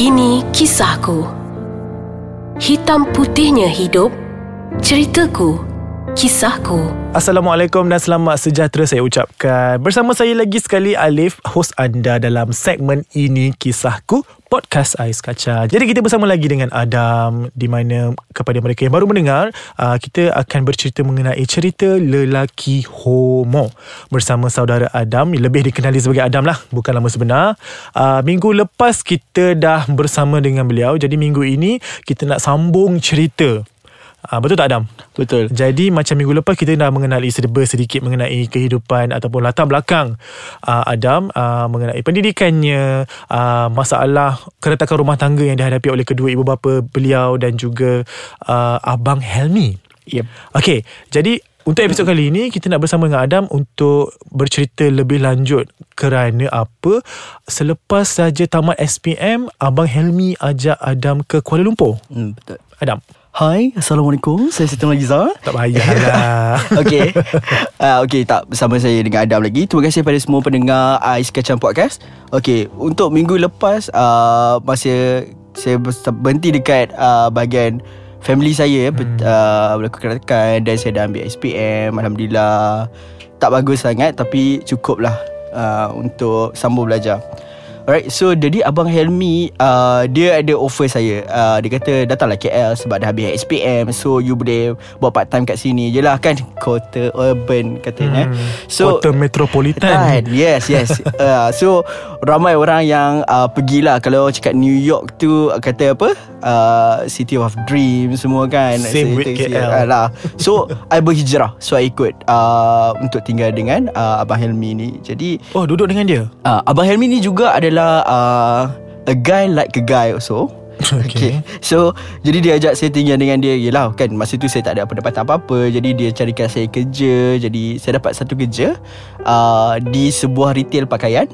Ini kisahku. Hitam putihnya hidup. Ceritaku. Kisahku. Assalamualaikum dan selamat sejahtera saya ucapkan. Bersama saya lagi sekali Alif, host anda dalam segmen ini kisahku podcast Ais Kaca. Jadi kita bersama lagi dengan Adam di mana kepada mereka yang baru mendengar, uh, kita akan bercerita mengenai cerita lelaki homo bersama saudara Adam, lebih dikenali sebagai Adam lah, bukan nama sebenar. Uh, minggu lepas kita dah bersama dengan beliau, jadi minggu ini kita nak sambung cerita Uh, betul tak Adam? Betul. Jadi macam minggu lepas kita dah mengenali serba sedikit mengenai kehidupan ataupun latar belakang uh, Adam uh, mengenai pendidikannya, uh, masalah keretakan rumah tangga yang dihadapi oleh kedua ibu bapa beliau dan juga uh, abang Helmi. Yep. Okey, jadi untuk episod kali ini kita nak bersama dengan Adam untuk bercerita lebih lanjut kerana apa selepas saja tamat SPM abang Helmi ajak Adam ke Kuala Lumpur. Hmm, betul. Adam. Hai, Assalamualaikum. Saya Siti Nurhaliza. Tak payahlah. Okey. Uh, Okey, tak bersama saya dengan Adam lagi. Terima kasih pada semua pendengar Ais Kacang Podcast. Okey, untuk minggu lepas uh, masa saya berhenti dekat uh, bahagian family saya hmm. uh, berlaku keretakan dan saya dah ambil SPM. Alhamdulillah. Tak bagus sangat tapi cukup lah uh, untuk sambung belajar. Alright, so jadi Abang Helmi uh, Dia ada offer saya. Uh, Dia kata datanglah KL Sebab dah habis SPM So you boleh buat part time kat sini je lah kan? Kota urban katanya Hmm, So Kota metropolitan. Kan? Yes yes. Uh, So Ramai orang yang uh, Pergilah. Kalau cakap New York tu Kata apa? Uh, City of Dreams Semua kan? Same with Saya- KL. uh, lah. So I berhijrah. So I ikut uh, Untuk tinggal dengan uh, Abang Helmi ni. Jadi Oh, duduk dengan dia. uh, Abang Helmi ni juga adalah uh, A guy like a guy also. Okay. So Jadi dia ajak saya tinggal dengan dia. Yelah kan Masa tu saya tak ada pendapatan apa-apa. Jadi dia carikan saya kerja. Jadi saya dapat satu kerja uh, Di sebuah retail pakaian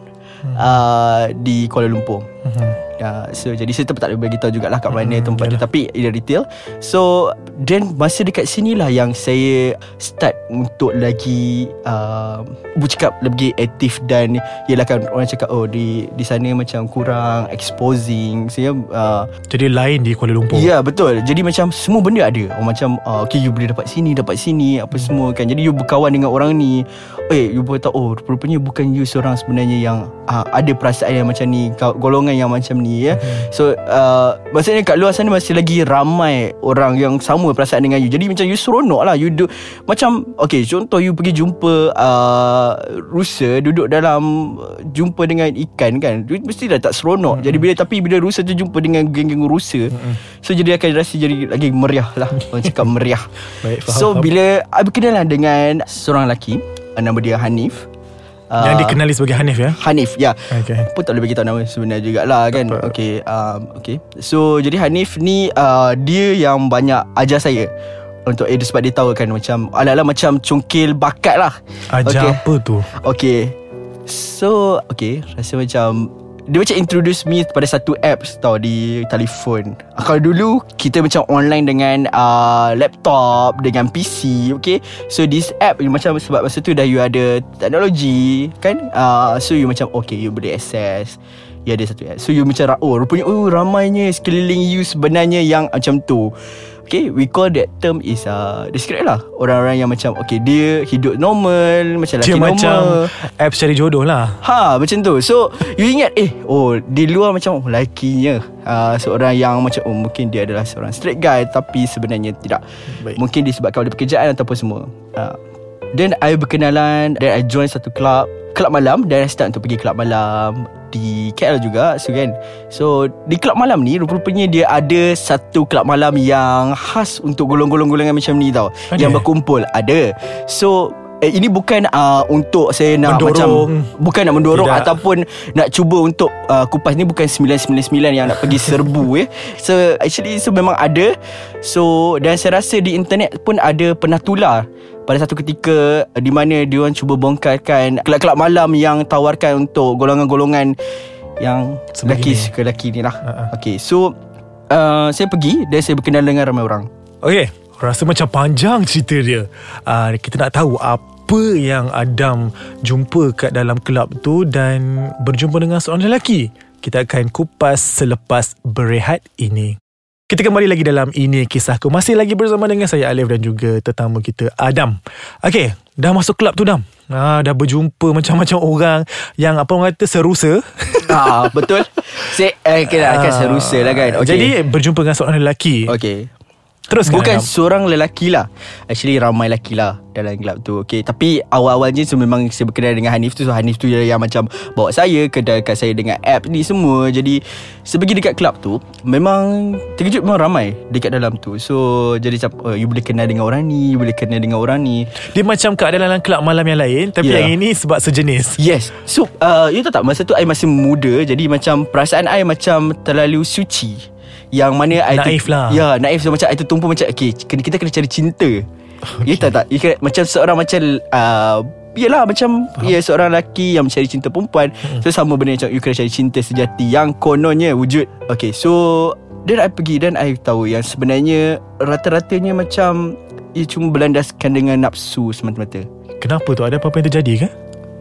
uh, Di Kuala Lumpur Mhm. uh, So jadi saya tak boleh beritahu jugalah Kat mana Hmm, tempat dia yalah. Tapi dia retail So Then masa dekat sini lah Yang saya Start untuk lagi uh, Bercakap lebih aktif Dan Yelah kan Orang cakap Oh di di sana macam kurang Exposing. Saya uh, Jadi lain di Kuala Lumpur. Ya betul. Jadi macam Semua benda ada. Oh, Macam uh, Okay you boleh dapat sini Dapat sini Apa semua kan. Jadi you berkawan dengan orang ni Eh you boleh tahu Oh rupanya bukan you seorang sebenarnya Yang uh, Ada perasaan yang macam ni. Kau- Yang macam ni ya. So uh, Maksudnya kat luar sana Masih lagi ramai Orang yang sama perasaan dengan you. Jadi macam you seronok lah. You do Macam Okay contoh you pergi jumpa uh, Rusa Duduk dalam uh, Jumpa dengan ikan kan You mesti dah tak seronok. Jadi bila Tapi bila rusa tu jumpa dengan Geng-geng rusa So jadi akan rasa Jadi lagi meriah lah. Orang cakap meriah. Baik, faham, So faham. bila I berkenalan dengan Seorang lelaki uh, Nama dia Hanif Yang Uh, dikenali sebagai Hanif ya. Hanif ya Okay. pun tak boleh bagi tahu nama sebenar jugalah kan apa. okey um, okey so jadi Hanif ni uh, dia yang banyak ajar saya untuk eh sebab dia tahu kan macam ala-ala macam congkil bakat lah Ajar Okey. apa tu? Okay So Okay Rasa macam Dia macam introduce me Pada satu apps tau Di telefon. Kalau dulu Kita macam online dengan uh, Laptop Dengan PC Okay? So this app Macam sebab masa tu Dah you ada Teknologi Kan? Uh, So you macam Okay you boleh access. Ya ada satu app. So you macam Oh rupanya Oh ramainya Sekeliling you sebenarnya Yang macam tu Okay We call that term is uh, Describe lah. Orang-orang yang macam Okay dia hidup normal Macam Dia lelaki normal. macam apps cari jodoh lah. Ha macam tu. So you ingat Eh oh Di luar macam oh, Lakinya uh, Seorang yang macam Oh mungkin dia adalah Seorang straight guy Tapi sebenarnya tidak. Baik. Mungkin disebabkan oleh pekerjaan Ataupun semua. Uh, Then I berkenalan Then I join satu club Club malam Dan I start untuk pergi club malam Di KL juga So kan So Di club malam ni Rupa-rupanya dia ada Satu club malam yang Khas untuk golong-golong-golongan macam ni tau Ada? Yang berkumpul Ada So Eh, ini bukan uh, untuk saya nak Mendorong. macam bukan nak mendorong Tidak. ataupun nak cuba untuk uh, kupas ni bukan 999 yang nak pergi serbu eh. So actually so memang ada. So dan saya rasa di internet pun ada pernah tular pada satu ketika uh, di mana dia orang cuba bongkarkan kelab-kelab malam yang tawarkan untuk golongan-golongan yang lelaki suka lelaki ni lah. Ha-ha. Okay so uh, saya pergi dan saya berkenalan dengan ramai orang. Okay Rasa macam panjang cerita dia uh, Kita nak tahu apa yang Adam jumpa kat dalam kelab tu Dan berjumpa dengan seorang lelaki Kita akan kupas selepas berehat ini. Kita kembali lagi dalam Ini Kisahku. Masih lagi bersama dengan saya Alif dan juga tetamu kita Adam. Okey, dah masuk kelab tu Dam. Ah, dah berjumpa macam-macam orang yang apa orang kata serusa. ah, betul. Saya eh, kira akan Ah, serusa lah kan. Okay. Jadi berjumpa dengan seorang lelaki. Okay Terus Bukan Adam. seorang lelaki lah. Actually ramai lelaki lah Dalam gelap tu Okay? Tapi awal-awalnya so Memang saya berkenal dengan Hanif tu. So Hanif tu yang macam Bawa saya Kenalkan saya dengan app ni semua. Jadi Sebagi dekat kelab tu Memang Terkejut memang ramai Dekat dalam tu. So Jadi macam oh, You boleh kenal dengan orang ni You boleh kenal dengan orang ni. Dia macam keadaan dalam kelab malam yang lain Tapi Yeah. yang ini sebab sejenis. Yes. So uh, You tahu tak Masa tu I masih muda Jadi macam Perasaan I macam Terlalu suci Yang mana I Naif lah. Ya naif so, Macam I tertumpu macam Okay kita kena cari cinta okay. You tahu tak you kena, Macam seorang macam uh, Yelah macam Ya seorang lelaki Yang mencari cinta perempuan Hmm. So sama benda macam You kena cari cinta sejati Yang kononnya wujud Okay so Dan I pergi Dan I tahu Yang sebenarnya Rata-ratanya macam Ia cuma berlandaskan dengan nafsu semata-mata Kenapa tu? Ada apa-apa yang terjadi ke?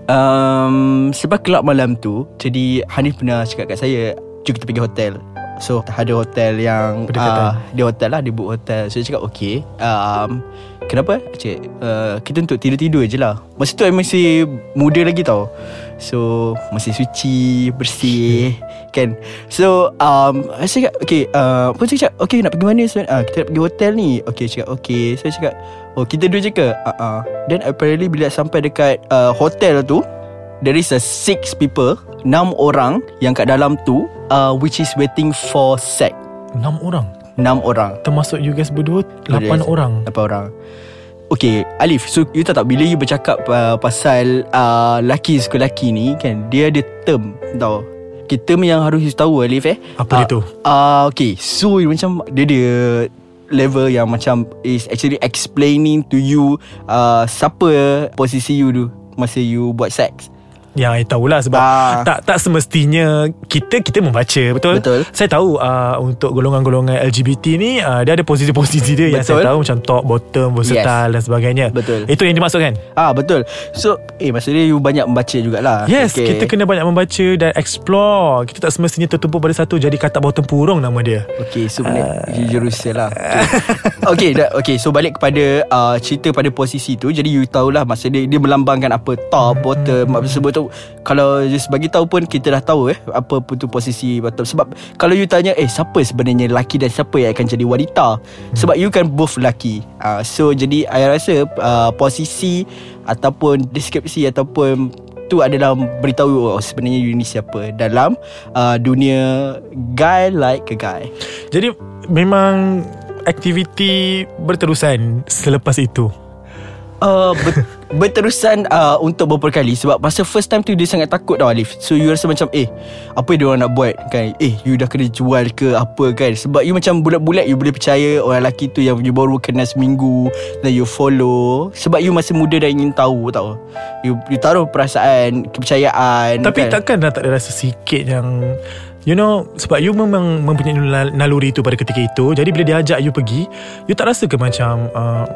Um, sebab kelab malam tu Jadi Hanif pernah cakap kat saya Jom kita pergi hotel So ada hotel yang Berdekatan. uh, Dia hotel lah Dia book hotel. So dia cakap okay um, Kenapa? Cik, uh, kita untuk tidur-tidur je lah. Masa tu I masih muda lagi tau. So Masih suci Bersih Kan? So um, Saya cakap Okay uh, Pun saya cakap? Okay nak pergi mana sebenarnya? Uh, Kita nak pergi hotel ni. Okay cakap okay. So saya cakap Oh kita dua je ke? Uh-uh. Then apparently Bila sampai dekat uh, Hotel tu There is a six people Enam orang Yang kat dalam tu uh, Which is waiting for sex. Enam orang? Enam orang. Termasuk you guys berdua Lapan Yes. orang? Lapan orang. Okay Alif So you tahu tak Bila you bercakap uh, Pasal uh, Laki suka laki ni Kan Dia ada term Tahu Okay term yang harus you tahu Alif eh. Apa dia tu? uh, Okay So you macam Dia ada Level yang macam Is actually explaining to you uh, Siapa Posisi you tu Masa you buat seks Yang I tahulah sebab Ah. tak tak semestinya kita kita membaca betul. Betul. Saya tahu uh, untuk golongan-golongan LGBT ni uh, dia ada posisi-posisi dia yang Betul. saya tahu macam top, bottom, versatile dan sebagainya. Betul. Itu yang dimaksudkan. Ah betul So Eh maksudnya you banyak membaca jugalah Yes, okay. kita kena banyak membaca dan explore. Kita tak semestinya tertumpu pada satu jadi kata bottom purung nama dia. Okay so benda uh, Jerusalem lah Okay okay, okay so balik kepada uh, Cerita pada posisi tu Jadi you tahulah Masa dia Dia melambangkan apa Top Bottom Apa sebut tu Kalau just bagi tahu pun Kita dah tahu eh Apa pun tu posisi bottom Sebab Kalau you tanya Eh siapa sebenarnya lelaki Dan siapa yang akan jadi wanita Sebab you kan both lelaki uh, So jadi I rasa uh, Posisi Ataupun Deskripsi Ataupun tu adalah beritahu oh, sebenarnya you ni siapa dalam uh, dunia guy like a guy. Jadi memang aktiviti berterusan selepas itu. Uh, ber- berterusan uh, untuk beberapa kali sebab masa first time tu dia sangat takut tau Alif. So you rasa macam eh apa dia orang nak buat kan? Eh you dah kena jual ke apa kan? Sebab you macam bulat-bulat you boleh percaya orang lelaki tu yang you baru kenal seminggu dan you follow sebab you masih muda dan ingin tahu tau. You you taruh perasaan, kepercayaan Tapi kan? takkan dah tak ada rasa sikit yang You know Sebab you memang Mempunyai nal- naluri itu Pada ketika itu Jadi bila dia ajak you pergi You tak rasa ke macam uh,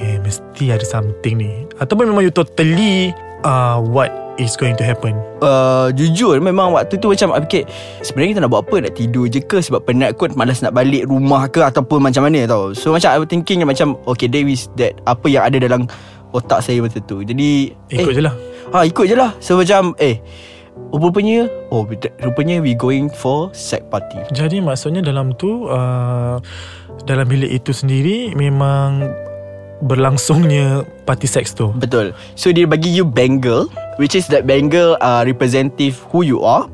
Eh mesti ada something ni. Ataupun memang you totally uh, What is going to happen. Uh, Jujur memang waktu tu macam fikir Sebenarnya kita nak buat apa? Nak tidur je ke? Sebab penat kot Malas nak balik rumah ke? Ataupun macam mana tau. So macam I was thinking macam Okay there is that Apa yang ada dalam Otak saya masa tu. Jadi Ikut eh, je lah. Ha ikut je lah. So macam Eh Oh rupanya Oh rupanya we going for Sex party. Jadi maksudnya dalam tu uh, Dalam bilik itu sendiri Memang Berlangsungnya Party seks tu. Betul. So dia bagi you bangle Which is that bangle uh, Representative who you are.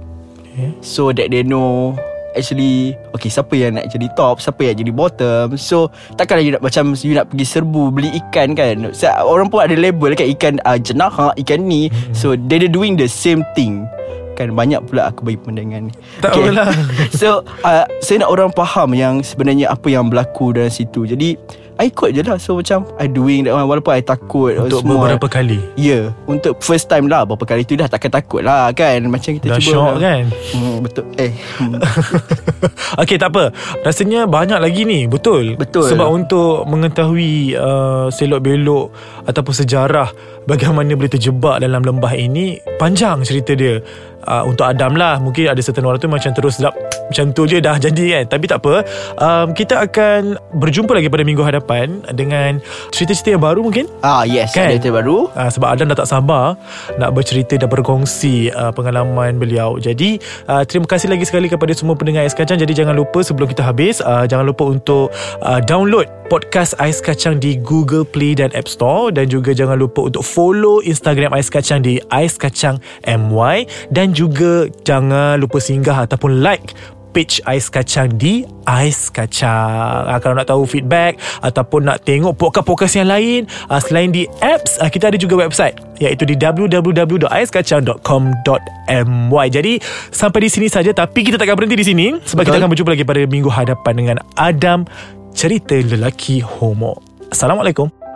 Okay. So that they know Actually Okay siapa yang nak jadi top Siapa yang jadi bottom. So Takkanlah you nak Macam you nak pergi serbu Beli ikan kan? So, Orang pun ada label kan Ikan uh, jenaha Ikan ni. So they are doing the same thing. Kan banyak pula aku bagi pandangan. Ni Tak apalah. So uh, Saya nak orang faham Yang sebenarnya Apa yang berlaku dalam situ. Jadi I ikut je lah. So macam I doing that one. Walaupun I takut Untuk semua. beberapa kali? Ya. Yeah, Untuk first time lah. Berapa kali tu dah takkan takut lah kan? Macam kita Dah cuba syok kan? Hmm, Betul. Eh hmm. Okay tak apa. Rasanya banyak lagi ni. Betul? Betul. Sebab untuk mengetahui uh, Selok belok Ataupun sejarah Bagaimana boleh terjebak dalam lembah ini Panjang cerita dia. Uh, Untuk Adam lah. Mungkin ada certain orang tu Macam terus Macam tu je dah jadi kan Tapi tak apa um, Kita akan Berjumpa lagi pada minggu hadapan Dengan Cerita-cerita yang baru mungkin Ah yes Kan? Cerita baru Uh, sebab Adam dah tak sabar nak bercerita dan berkongsi uh, pengalaman beliau. Jadi uh, terima kasih lagi sekali kepada semua pendengar Ais Kacang. Jadi jangan lupa sebelum kita habis uh, jangan lupa untuk uh, download podcast Ais Kacang di Google Play dan App Store dan juga jangan lupa untuk follow Instagram Ais Kacang di Ais Kacang MY dan juga jangan lupa singgah ataupun like page Ais Kacang di Ais Kacang. Ha, kalau nak tahu feedback ataupun nak tengok podcast-podcast yang lain uh, selain di apps, uh, kita ada juga website iaitu di www.aiskacang.com.my. Jadi sampai di sini saja tapi kita takkan berhenti di sini sebab Betul. kita akan berjumpa lagi pada minggu hadapan dengan Adam cerita lelaki homo. Assalamualaikum.